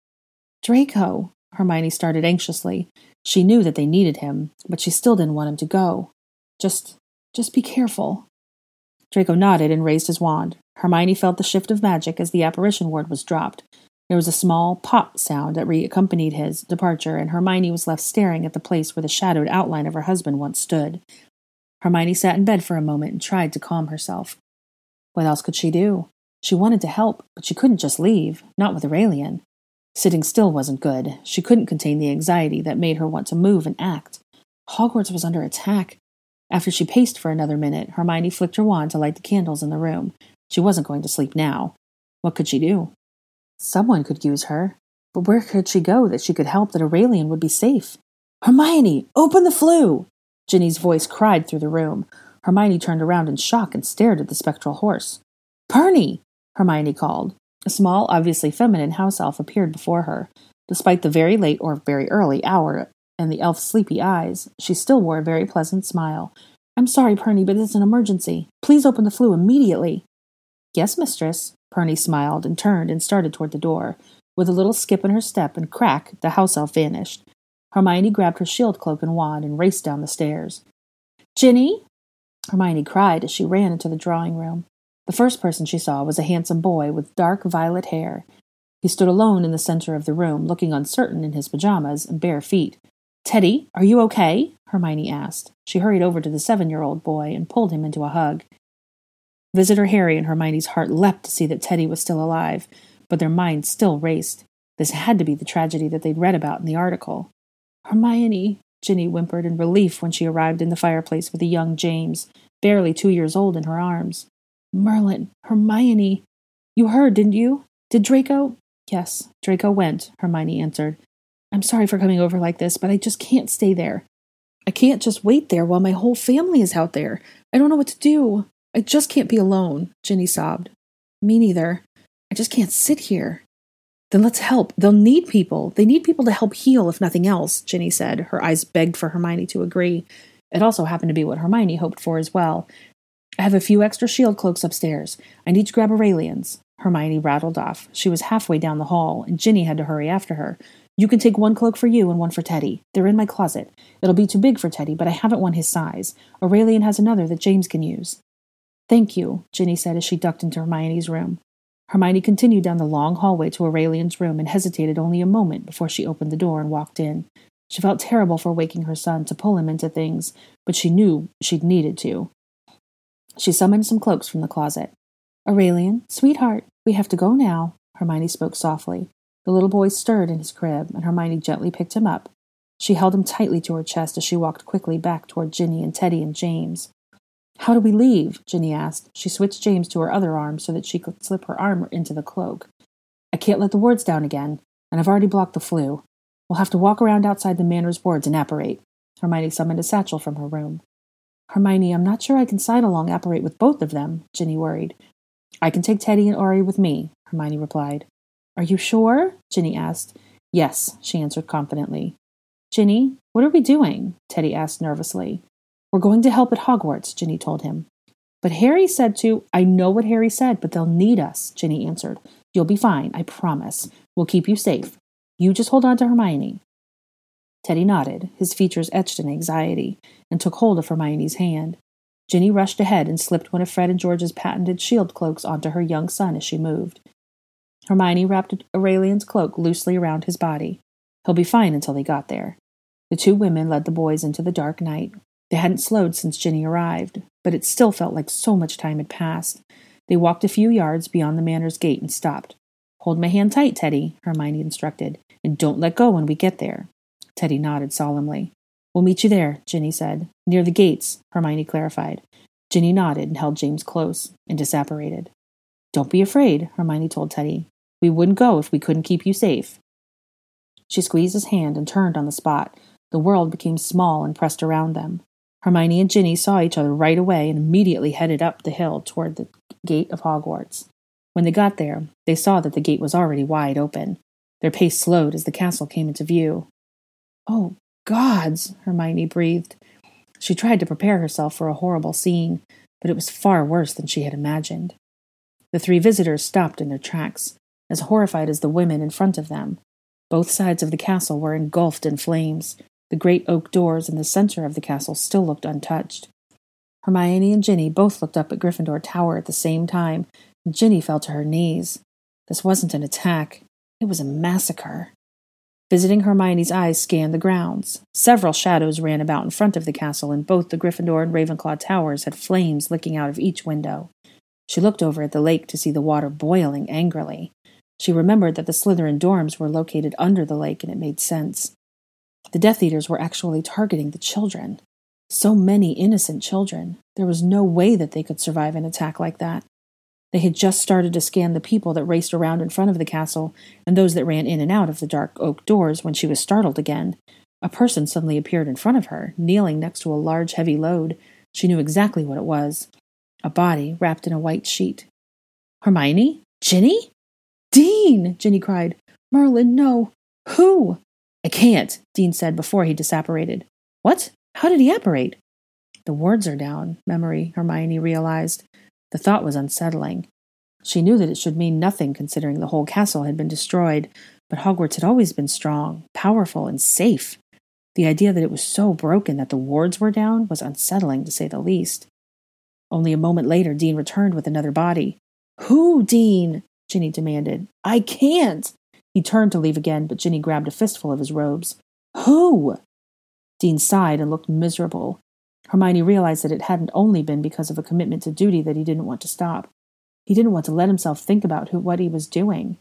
Draco! Hermione started anxiously. She knew that they needed him, but she still didn't want him to go. Just, just be careful. Draco nodded and raised his wand. Hermione felt the shift of magic as the apparition ward was dropped. There was a small pop sound that re-accompanied his departure, and Hermione was left staring at the place where the shadowed outline of her husband once stood. Hermione sat in bed for a moment and tried to calm herself. What else could she do? She wanted to help, but she couldn't just leave, not with Aurelian. Sitting still wasn't good. She couldn't contain the anxiety that made her want to move and act. Hogwarts was under attack. After she paced for another minute, Hermione flicked her wand to light the candles in the room. She wasn't going to sleep now. What could she do? Someone could use her. But where could she go that she could help that Aurelian would be safe? Hermione, open the Floo! Ginny's voice cried through the room. Hermione turned around in shock and stared at the spectral horse. Perny! Hermione called. A small, obviously feminine house elf appeared before her. Despite the very late or very early hour and the elf's sleepy eyes, she still wore a very pleasant smile. I'm sorry, Perny, but it's an emergency. Please open the Floo immediately. Yes, mistress. Perny smiled and turned and started toward the door. With a little skip in her step and crack, the house elf vanished. Hermione grabbed her shield cloak and wand and raced down the stairs. Ginny! Hermione cried as she ran into the drawing room. The first person she saw was a handsome boy with dark violet hair. He stood alone in the center of the room, looking uncertain in his pajamas and bare feet. Teddy, are you okay? Hermione asked. She hurried over to the seven year old boy and pulled him into a hug. Visitor Harry and Hermione's heart leapt to see that Teddy was still alive, but their minds still raced. This had to be the tragedy that they'd read about in the article. Hermione, Ginny whimpered in relief when she arrived in the fireplace with a young James, barely two years old, in her arms. Merlin, Hermione. You heard, didn't you? Did Draco? Yes, Draco went, Hermione answered. I'm sorry for coming over like this, but I just can't stay there. I can't just wait there while my whole family is out there. I don't know what to do. I just can't be alone, Ginny sobbed. Me neither. I just can't sit here. Then let's help. They'll need people. They need people to help heal, if nothing else, Ginny said. Her eyes begged for Hermione to agree. It also happened to be what Hermione hoped for as well, I have a few extra shield cloaks upstairs. I need to grab Aurelian's. Hermione rattled off. She was halfway down the hall, and Ginny had to hurry after her. You can take one cloak for you and one for Teddy. They're in my closet. It'll be too big for Teddy, but I haven't one his size. Aurelian has another that James can use. Thank you, Ginny said as she ducked into Hermione's room. Hermione continued down the long hallway to Aurelian's room and hesitated only a moment before she opened the door and walked in. She felt terrible for waking her son to pull him into things, but she knew she'd needed to. She summoned some cloaks from the closet. Aurelian, sweetheart, we have to go now, Hermione spoke softly. The little boy stirred in his crib, and Hermione gently picked him up. She held him tightly to her chest as she walked quickly back toward Ginny and Teddy and James. How do we leave? Ginny asked. She switched James to her other arm so that she could slip her arm into the cloak. I can't let the wards down again, and I've already blocked the Floo. We'll have to walk around outside the manor's wards and apparate. Hermione summoned a satchel from her room. Hermione, I'm not sure I can side along apparate with both of them, Ginny worried. I can take Teddy and Ori with me, Hermione replied. Are you sure? Ginny asked. Yes, she answered confidently. Ginny, what are we doing? Teddy asked nervously. We're going to help at Hogwarts, Ginny told him. But Harry said to. I know what Harry said, but they'll need us, Ginny answered. You'll be fine, I promise. We'll keep you safe. You just hold on to Hermione. Teddy nodded, his features etched in anxiety, and took hold of Hermione's hand. Ginny rushed ahead and slipped one of Fred and George's patented shield cloaks onto her young son as she moved. Hermione wrapped Aurelian's cloak loosely around his body. He'll be fine until they got there. The two women led the boys into the dark night. They hadn't slowed since Ginny arrived, but it still felt like so much time had passed. They walked a few yards beyond the manor's gate and stopped. Hold my hand tight, Teddy, Hermione instructed, and don't let go when we get there. Teddy nodded solemnly. We'll meet you there, Ginny said. Near the gates, Hermione clarified. Ginny nodded and held James close and disapparated. Don't be afraid, Hermione told Teddy. We wouldn't go if we couldn't keep you safe. She squeezed his hand and turned on the spot. The world became small and pressed around them. Hermione and Ginny saw each other right away and immediately headed up the hill toward the gate of Hogwarts. When they got there, they saw that the gate was already wide open. Their pace slowed as the castle came into view. Oh, gods, Hermione breathed. She tried to prepare herself for a horrible scene, but it was far worse than she had imagined. The three visitors stopped in their tracks, as horrified as the women in front of them. Both sides of the castle were engulfed in flames. The great oak doors in the center of the castle still looked untouched. Hermione and Ginny both looked up at Gryffindor Tower at the same time, and Ginny fell to her knees. This wasn't an attack, it was a massacre. Visiting Hermione's eyes scanned the grounds. Several shadows ran about in front of the castle, and both the Gryffindor and Ravenclaw towers had flames licking out of each window. She looked over at the lake to see the water boiling angrily. She remembered that the Slytherin dorms were located under the lake, and it made sense. The Death Eaters were actually targeting the children. So many innocent children. There was no way that they could survive an attack like that. They had just started to scan the people that raced around in front of the castle and those that ran in and out of the dark oak doors when she was startled again. A person suddenly appeared in front of her, kneeling next to a large heavy load. She knew exactly what it was a body wrapped in a white sheet. Hermione? Ginny? Dean! Ginny cried. Merlin, no. Who? I can't, Dean said before he disapparated. What? How did he apparate? The wards are down, memory, Hermione realized. The thought was unsettling. She knew that it should mean nothing considering the whole castle had been destroyed, but Hogwarts had always been strong, powerful, and safe. The idea that it was so broken that the wards were down was unsettling, to say the least. Only a moment later, Dean returned with another body. Who, Dean? Ginny demanded. I can't. He turned to leave again, but Ginny grabbed a fistful of his robes. Who? Dean sighed and looked miserable. Hermione realized that it hadn't only been because of a commitment to duty that he didn't want to stop. He didn't want to let himself think about who, what he was doing.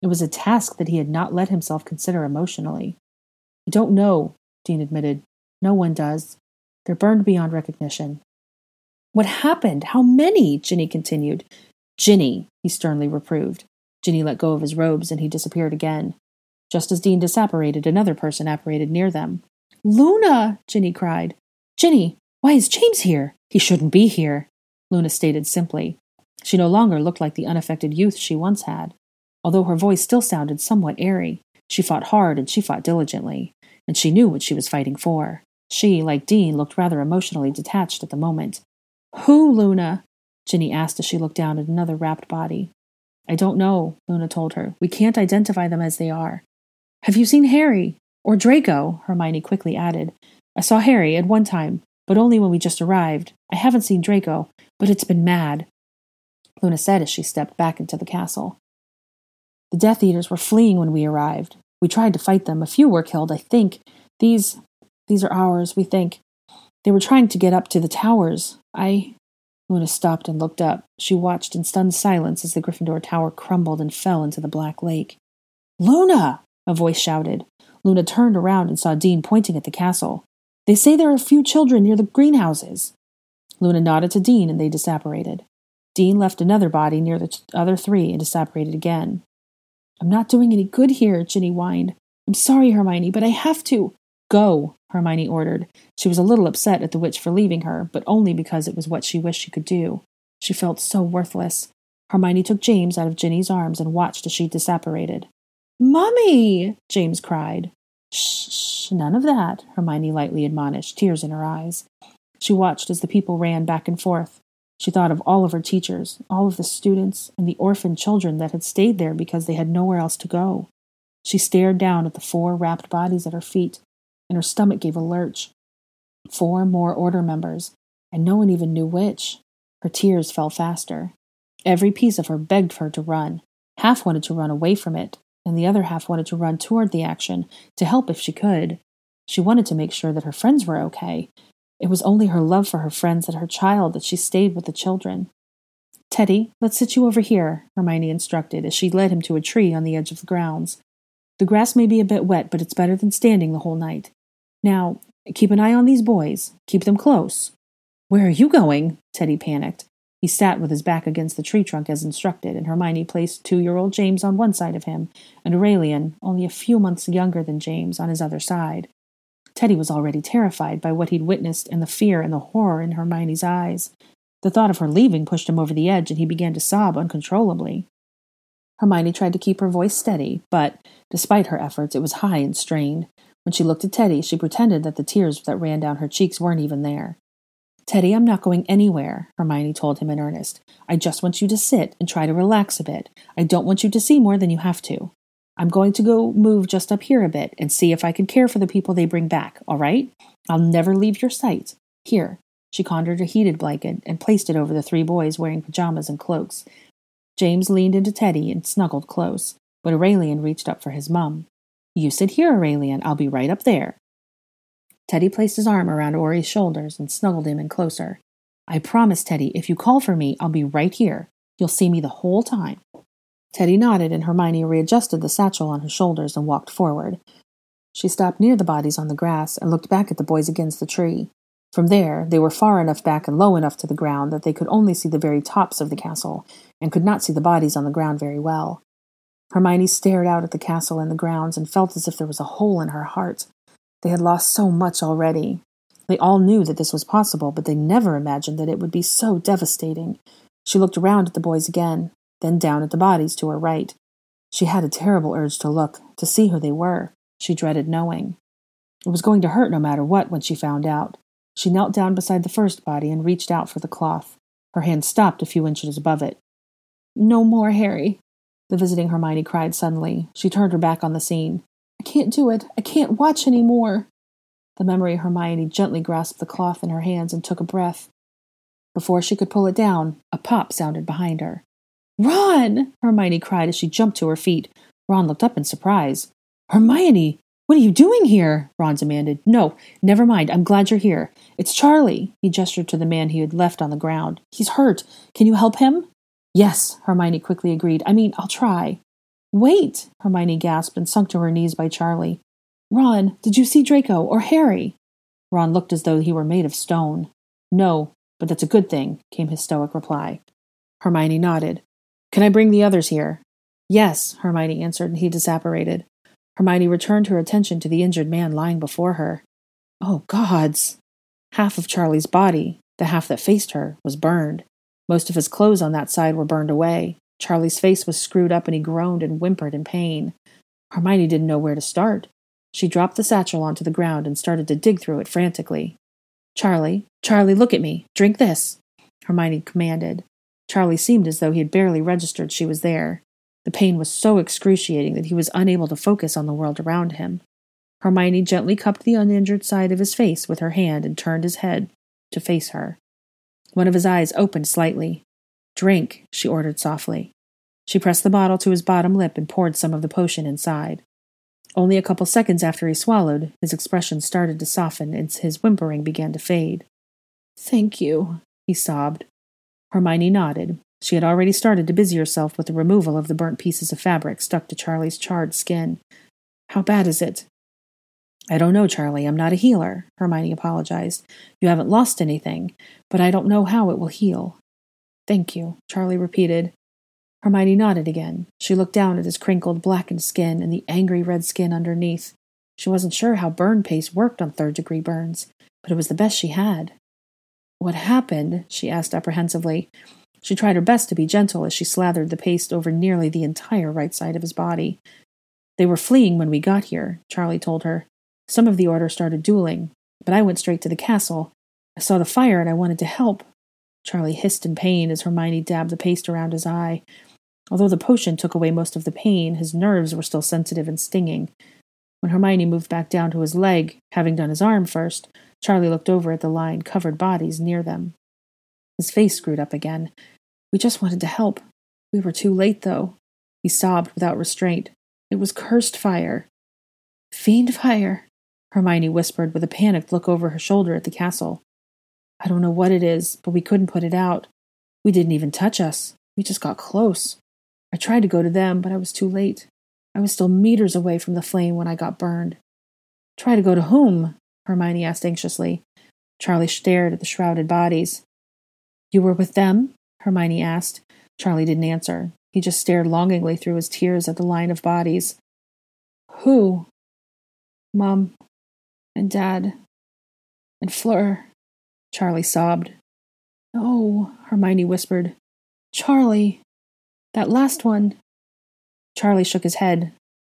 It was a task that he had not let himself consider emotionally. I don't know, Dean admitted. No one does. They're burned beyond recognition. What happened? How many? Ginny continued. Ginny, he sternly reproved. Ginny let go of his robes and he disappeared again. Just as Dean disapparated, another person apparated near them. Luna! Ginny cried. Ginny, why is James here? He shouldn't be here, Luna stated simply. She no longer looked like the unaffected youth she once had. Although her voice still sounded somewhat airy, she fought hard and she fought diligently, and she knew what she was fighting for. She, like Dean, looked rather emotionally detached at the moment. Who, Luna? Ginny asked as she looked down at another wrapped body. I don't know, Luna told her. We can't identify them as they are. Have you seen Harry? Or Draco? Hermione quickly added. I saw Harry at one time, but only when we just arrived. I haven't seen Draco, but it's been mad. Luna said as she stepped back into the castle. The Death Eaters were fleeing when we arrived. We tried to fight them. A few were killed, I think. These these are ours, we think. They were trying to get up to the towers. I Luna stopped and looked up. She watched in stunned silence as the Gryffindor tower crumbled and fell into the black lake. Luna! a voice shouted. Luna turned around and saw Dean pointing at the castle. They say there are a few children near the greenhouses. Luna nodded to Dean and they disapparated. Dean left another body near the other three and disapparated again. I'm not doing any good here, Ginny whined. I'm sorry, Hermione, but I have to. Go, Hermione ordered. She was a little upset at the witch for leaving her, but only because it was what she wished she could do. She felt so worthless. Hermione took James out of Ginny's arms and watched as she disapparated. Mummy! James cried. Shh, none of that, Hermione lightly admonished, tears in her eyes. She watched as the people ran back and forth. She thought of all of her teachers, all of the students, and the orphan children that had stayed there because they had nowhere else to go. She stared down at the four wrapped bodies at her feet and her stomach gave a lurch. Four more order members, and no one even knew which. Her tears fell faster. Every piece of her begged her to run. Half wanted to run away from it, and the other half wanted to run toward the action, to help if she could. She wanted to make sure that her friends were okay. It was only her love for her friends and her child that she stayed with the children. Teddy, let's sit you over here, Hermione instructed as she led him to a tree on the edge of the grounds. The grass may be a bit wet, but it's better than standing the whole night. Now, keep an eye on these boys. Keep them close. Where are you going? Teddy panicked. He sat with his back against the tree trunk as instructed, and Hermione placed two year old James on one side of him, and Aurelian, only a few months younger than James, on his other side. Teddy was already terrified by what he'd witnessed and the fear and the horror in Hermione's eyes. The thought of her leaving pushed him over the edge, and he began to sob uncontrollably. Hermione tried to keep her voice steady, but, despite her efforts, it was high and strained. When she looked at Teddy, she pretended that the tears that ran down her cheeks weren't even there. Teddy, I'm not going anywhere, Hermione told him in earnest. I just want you to sit and try to relax a bit. I don't want you to see more than you have to. I'm going to go move just up here a bit and see if I can care for the people they bring back, all right? I'll never leave your sight. Here. She conjured a heated blanket and placed it over the three boys wearing pajamas and cloaks. James leaned into Teddy and snuggled close, but Aurelian reached up for his mum. You sit here, Aurelian. I'll be right up there. Teddy placed his arm around Ori's shoulders and snuggled him in closer. I promise, Teddy, if you call for me, I'll be right here. You'll see me the whole time. Teddy nodded, and Hermione readjusted the satchel on his shoulders and walked forward. She stopped near the bodies on the grass and looked back at the boys against the tree. From there, they were far enough back and low enough to the ground that they could only see the very tops of the castle, and could not see the bodies on the ground very well. Hermione stared out at the castle and the grounds and felt as if there was a hole in her heart. They had lost so much already. They all knew that this was possible, but they never imagined that it would be so devastating. She looked around at the boys again, then down at the bodies to her right. She had a terrible urge to look, to see who they were. She dreaded knowing. It was going to hurt no matter what when she found out. She knelt down beside the first body and reached out for the cloth. Her hand stopped a few inches above it. No more, Harry, the visiting Hermione cried suddenly. She turned her back on the scene. I can't do it. I can't watch any more. The memory Hermione gently grasped the cloth in her hands and took a breath. Before she could pull it down, a pop sounded behind her. Ron! Hermione cried as she jumped to her feet. Ron looked up in surprise. Hermione, what are you doing here? Ron demanded. No, never mind. I'm glad you're here. It's Charlie. He gestured to the man he had left on the ground. He's hurt. Can you help him? Yes, Hermione quickly agreed. I mean, I'll try. Wait, Hermione gasped and sunk to her knees by Charlie. Ron, did you see Draco or Harry? Ron looked as though he were made of stone. No, but that's a good thing, came his stoic reply. Hermione nodded. Can I bring the others here? Yes, Hermione answered, and he disapparated. Hermione returned her attention to the injured man lying before her. Oh, gods! Half of Charlie's body, the half that faced her, was burned. Most of his clothes on that side were burned away. Charlie's face was screwed up and he groaned and whimpered in pain. Hermione didn't know where to start. She dropped the satchel onto the ground and started to dig through it frantically. Charlie, Charlie, look at me. Drink this. Hermione commanded. Charlie seemed as though he had barely registered she was there. The pain was so excruciating that he was unable to focus on the world around him. Hermione gently cupped the uninjured side of his face with her hand and turned his head to face her. One of his eyes opened slightly. Drink, she ordered softly. She pressed the bottle to his bottom lip and poured some of the potion inside. Only a couple seconds after he swallowed, his expression started to soften and his whimpering began to fade. Thank you, he sobbed. Hermione nodded. She had already started to busy herself with the removal of the burnt pieces of fabric stuck to Charlie's charred skin. How bad is it? I don't know, Charlie. I'm not a healer, Hermione apologized. You haven't lost anything, but I don't know how it will heal. Thank you, Charlie repeated. Hermione nodded again. She looked down at his crinkled, blackened skin and the angry red skin underneath. She wasn't sure how burn paste worked on third degree burns, but it was the best she had. What happened? she asked apprehensively. She tried her best to be gentle as she slathered the paste over nearly the entire right side of his body. They were fleeing when we got here, Charlie told her. Some of the order started dueling, but I went straight to the castle. I saw the fire and I wanted to help. Charlie hissed in pain as Hermione dabbed the paste around his eye. Although the potion took away most of the pain, his nerves were still sensitive and stinging. When Hermione moved back down to his leg, having done his arm first, Charlie looked over at the lying covered bodies near them. His face screwed up again. We just wanted to help. We were too late, though. He sobbed without restraint. It was cursed fire. Fiendfyre, Hermione whispered with a panicked look over her shoulder at the castle. I don't know what it is, but we couldn't put it out. We didn't even touch us. We just got close. I tried to go to them, but I was too late. I was still meters away from the flame when I got burned. Try to go to whom? Hermione asked anxiously. Charlie stared at the shrouded bodies. You were with them? Hermione asked. Charlie didn't answer. He just stared longingly through his tears at the line of bodies. Who? Mom and Dad and Fleur. Charlie sobbed. No, Hermione whispered. Charlie, that last one. Charlie shook his head.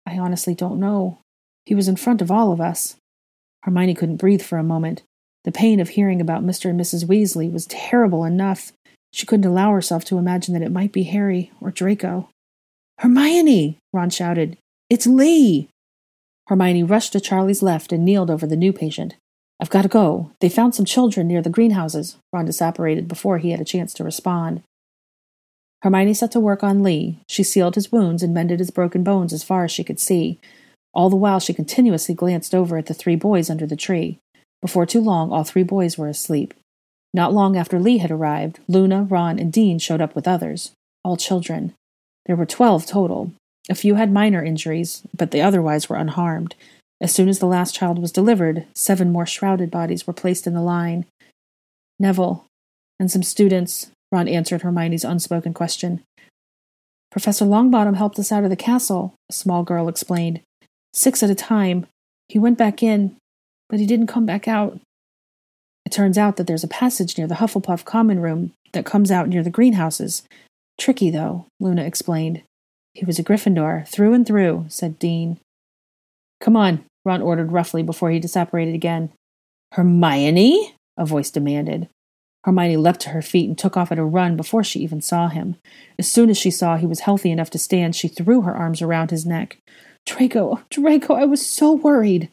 I honestly don't know. He was in front of all of us. Hermione couldn't breathe for a moment. The pain of hearing about Mr. and Mrs. Weasley was terrible enough. She couldn't allow herself to imagine that it might be Harry or Draco. Hermione! Ron shouted. It's Lee! Hermione rushed to Charlie's left and kneeled over the new patient. I've got to go. They found some children near the greenhouses. Ron disapparated before he had a chance to respond. Hermione set to work on Lee. She sealed his wounds and mended his broken bones as far as she could see. All the while, she continuously glanced over at the three boys under the tree. Before too long, all three boys were asleep. Not long after Lee had arrived, Luna, Ron, and Dean showed up with others, all children. There were twelve total. A few had minor injuries, but they otherwise were unharmed. As soon as the last child was delivered, seven more shrouded bodies were placed in the line. Neville and some students, Ron answered Hermione's unspoken question. Professor Longbottom helped us out of the castle, a small girl explained. Six at a time. He went back in, but he didn't come back out. It turns out that there's a passage near the Hufflepuff common room that comes out near the greenhouses. Tricky, though, Luna explained. He was a Gryffindor, through and through, said Dean. Come on, Ron ordered roughly before he disapparated again. Hermione? a voice demanded. Hermione leapt to her feet and took off at a run before she even saw him. As soon as she saw he was healthy enough to stand, she threw her arms around his neck. Draco, Draco, I was so worried.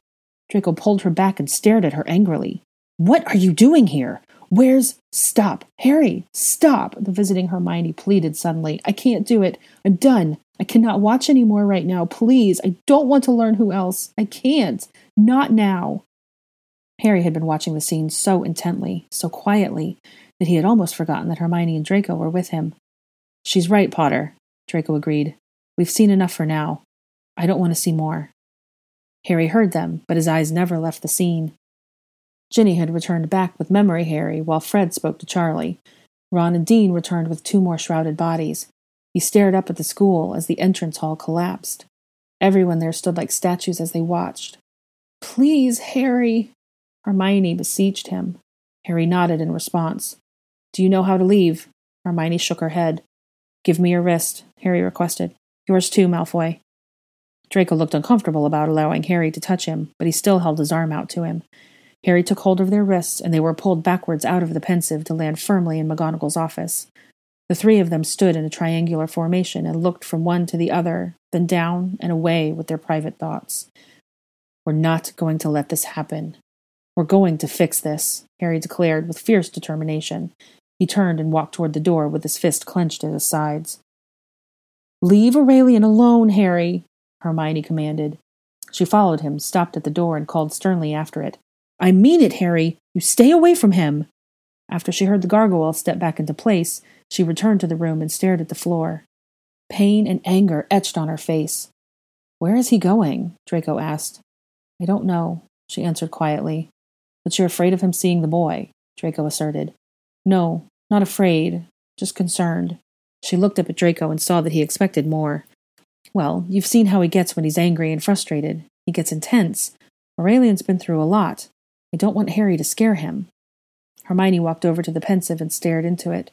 Draco pulled her back and stared at her angrily. What are you doing here? Where's. Stop. Harry, stop. The visiting Hermione pleaded suddenly. I can't do it. I'm done. I cannot watch any more right now. Please. I don't want to learn who else. I can't. Not now. Harry had been watching the scene so intently, so quietly, that he had almost forgotten that Hermione and Draco were with him. She's right, Potter, Draco agreed. We've seen enough for now. I don't want to see more. Harry heard them, but his eyes never left the scene. Ginny had returned back with Memory Harry, while Fred spoke to Charlie. Ron and Dean returned with two more shrouded bodies. He stared up at the school as the entrance hall collapsed. Everyone there stood like statues as they watched. Please, Harry, Hermione beseeched him. Harry nodded in response. Do you know how to leave? Hermione shook her head. Give me your wrist, Harry requested. Yours too, Malfoy. Draco looked uncomfortable about allowing Harry to touch him, but he still held his arm out to him. Harry took hold of their wrists, and they were pulled backwards out of the pensieve to land firmly in McGonagall's office. The three of them stood in a triangular formation and looked from one to the other, then down and away with their private thoughts. We're not going to let this happen, we're going to fix this, Harry declared with fierce determination. He turned and walked toward the door with his fist clenched at his sides. Leave Aurelian alone, Harry, Hermione commanded. She followed him, stopped at the door, and called sternly after it. I mean it, Harry. You stay away from him. After she heard the gargoyle step back into place, she returned to the room and stared at the floor. Pain and anger etched on her face. Where is he going? Draco asked. I don't know, she answered quietly. But you're afraid of him seeing the boy, Draco asserted. No, not afraid, just concerned. She looked up at Draco and saw that he expected more. Well, you've seen how he gets when he's angry and frustrated. He gets intense. Aurelian's been through a lot. I don't want Harry to scare him. Hermione walked over to the pensieve and stared into it.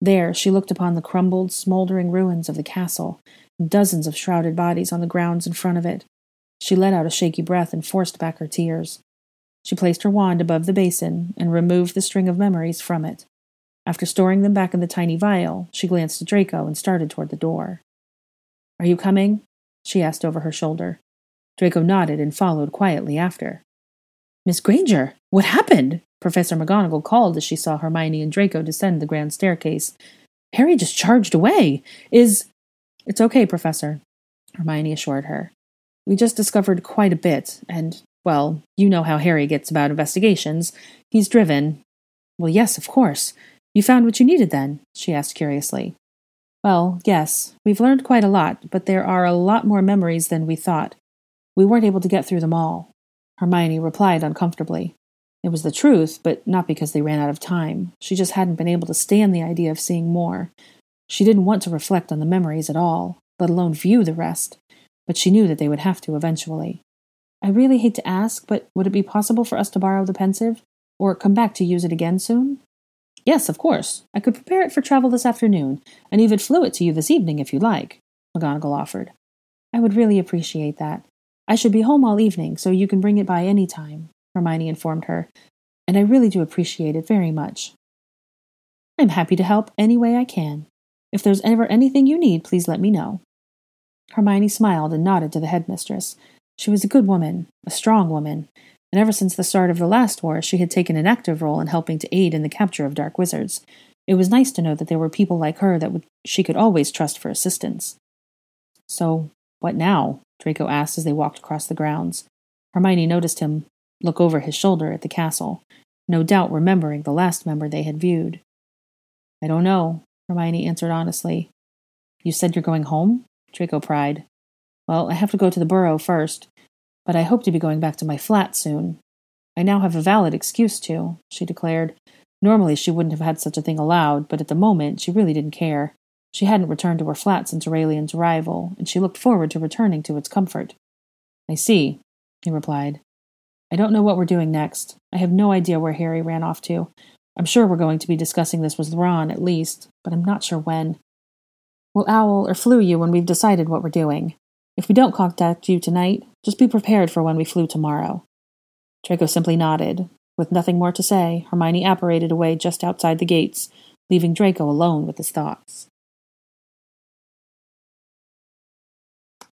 There, she looked upon the crumbled, smoldering ruins of the castle, and dozens of shrouded bodies on the grounds in front of it. She let out a shaky breath and forced back her tears. She placed her wand above the basin and removed the string of memories from it. After storing them back in the tiny vial, she glanced at Draco and started toward the door. Are you coming? she asked over her shoulder. Draco nodded and followed quietly after. Miss Granger, what happened? Professor McGonagall called as she saw Hermione and Draco descend the grand staircase. Harry just charged away. Is. It's okay, Professor, Hermione assured her. We just discovered quite a bit, and, well, you know how Harry gets about investigations. He's driven. Well, yes, of course. You found what you needed then? she asked curiously. Well, yes, we've learned quite a lot, but there are a lot more memories than we thought. We weren't able to get through them all. Hermione replied uncomfortably. It was the truth, but not because they ran out of time. She just hadn't been able to stand the idea of seeing more. She didn't want to reflect on the memories at all, let alone view the rest, but she knew that they would have to eventually. I really hate to ask, but would it be possible for us to borrow the pensieve, Or come back to use it again soon? Yes, of course. I could prepare it for travel this afternoon, and even Floo it to you this evening if you like, McGonagall offered. I would really appreciate that. I should be home all evening, so you can bring it by any time, Hermione informed her, and I really do appreciate it very much. I'm happy to help any way I can. If there's ever anything you need, please let me know. Hermione smiled and nodded to the headmistress. She was a good woman, a strong woman, and ever since the start of the last war, she had taken an active role in helping to aid in the capture of dark wizards. It was nice to know that there were people like her that would, she could always trust for assistance. So, what now? Draco asked as they walked across the grounds. Hermione noticed him look over his shoulder at the castle, no doubt remembering the last member they had viewed. I don't know, Hermione answered honestly. You said you're going home? Draco pried. Well, I have to go to the Burrow first but I hope to be going back to my flat soon. I now have a valid excuse to, she declared. Normally she wouldn't have had such a thing allowed, but at the moment she really didn't care. She hadn't returned to her flat since Aurelian's arrival, and she looked forward to returning to its comfort. I see, he replied. I don't know what we're doing next. I have no idea where Harry ran off to. I'm sure we're going to be discussing this with Ron, at least, but I'm not sure when. We'll owl or Floo you when we've decided what we're doing. If we don't contact you tonight, just be prepared for when we Floo tomorrow. Draco simply nodded. With nothing more to say, Hermione apparated away just outside the gates, leaving Draco alone with his thoughts.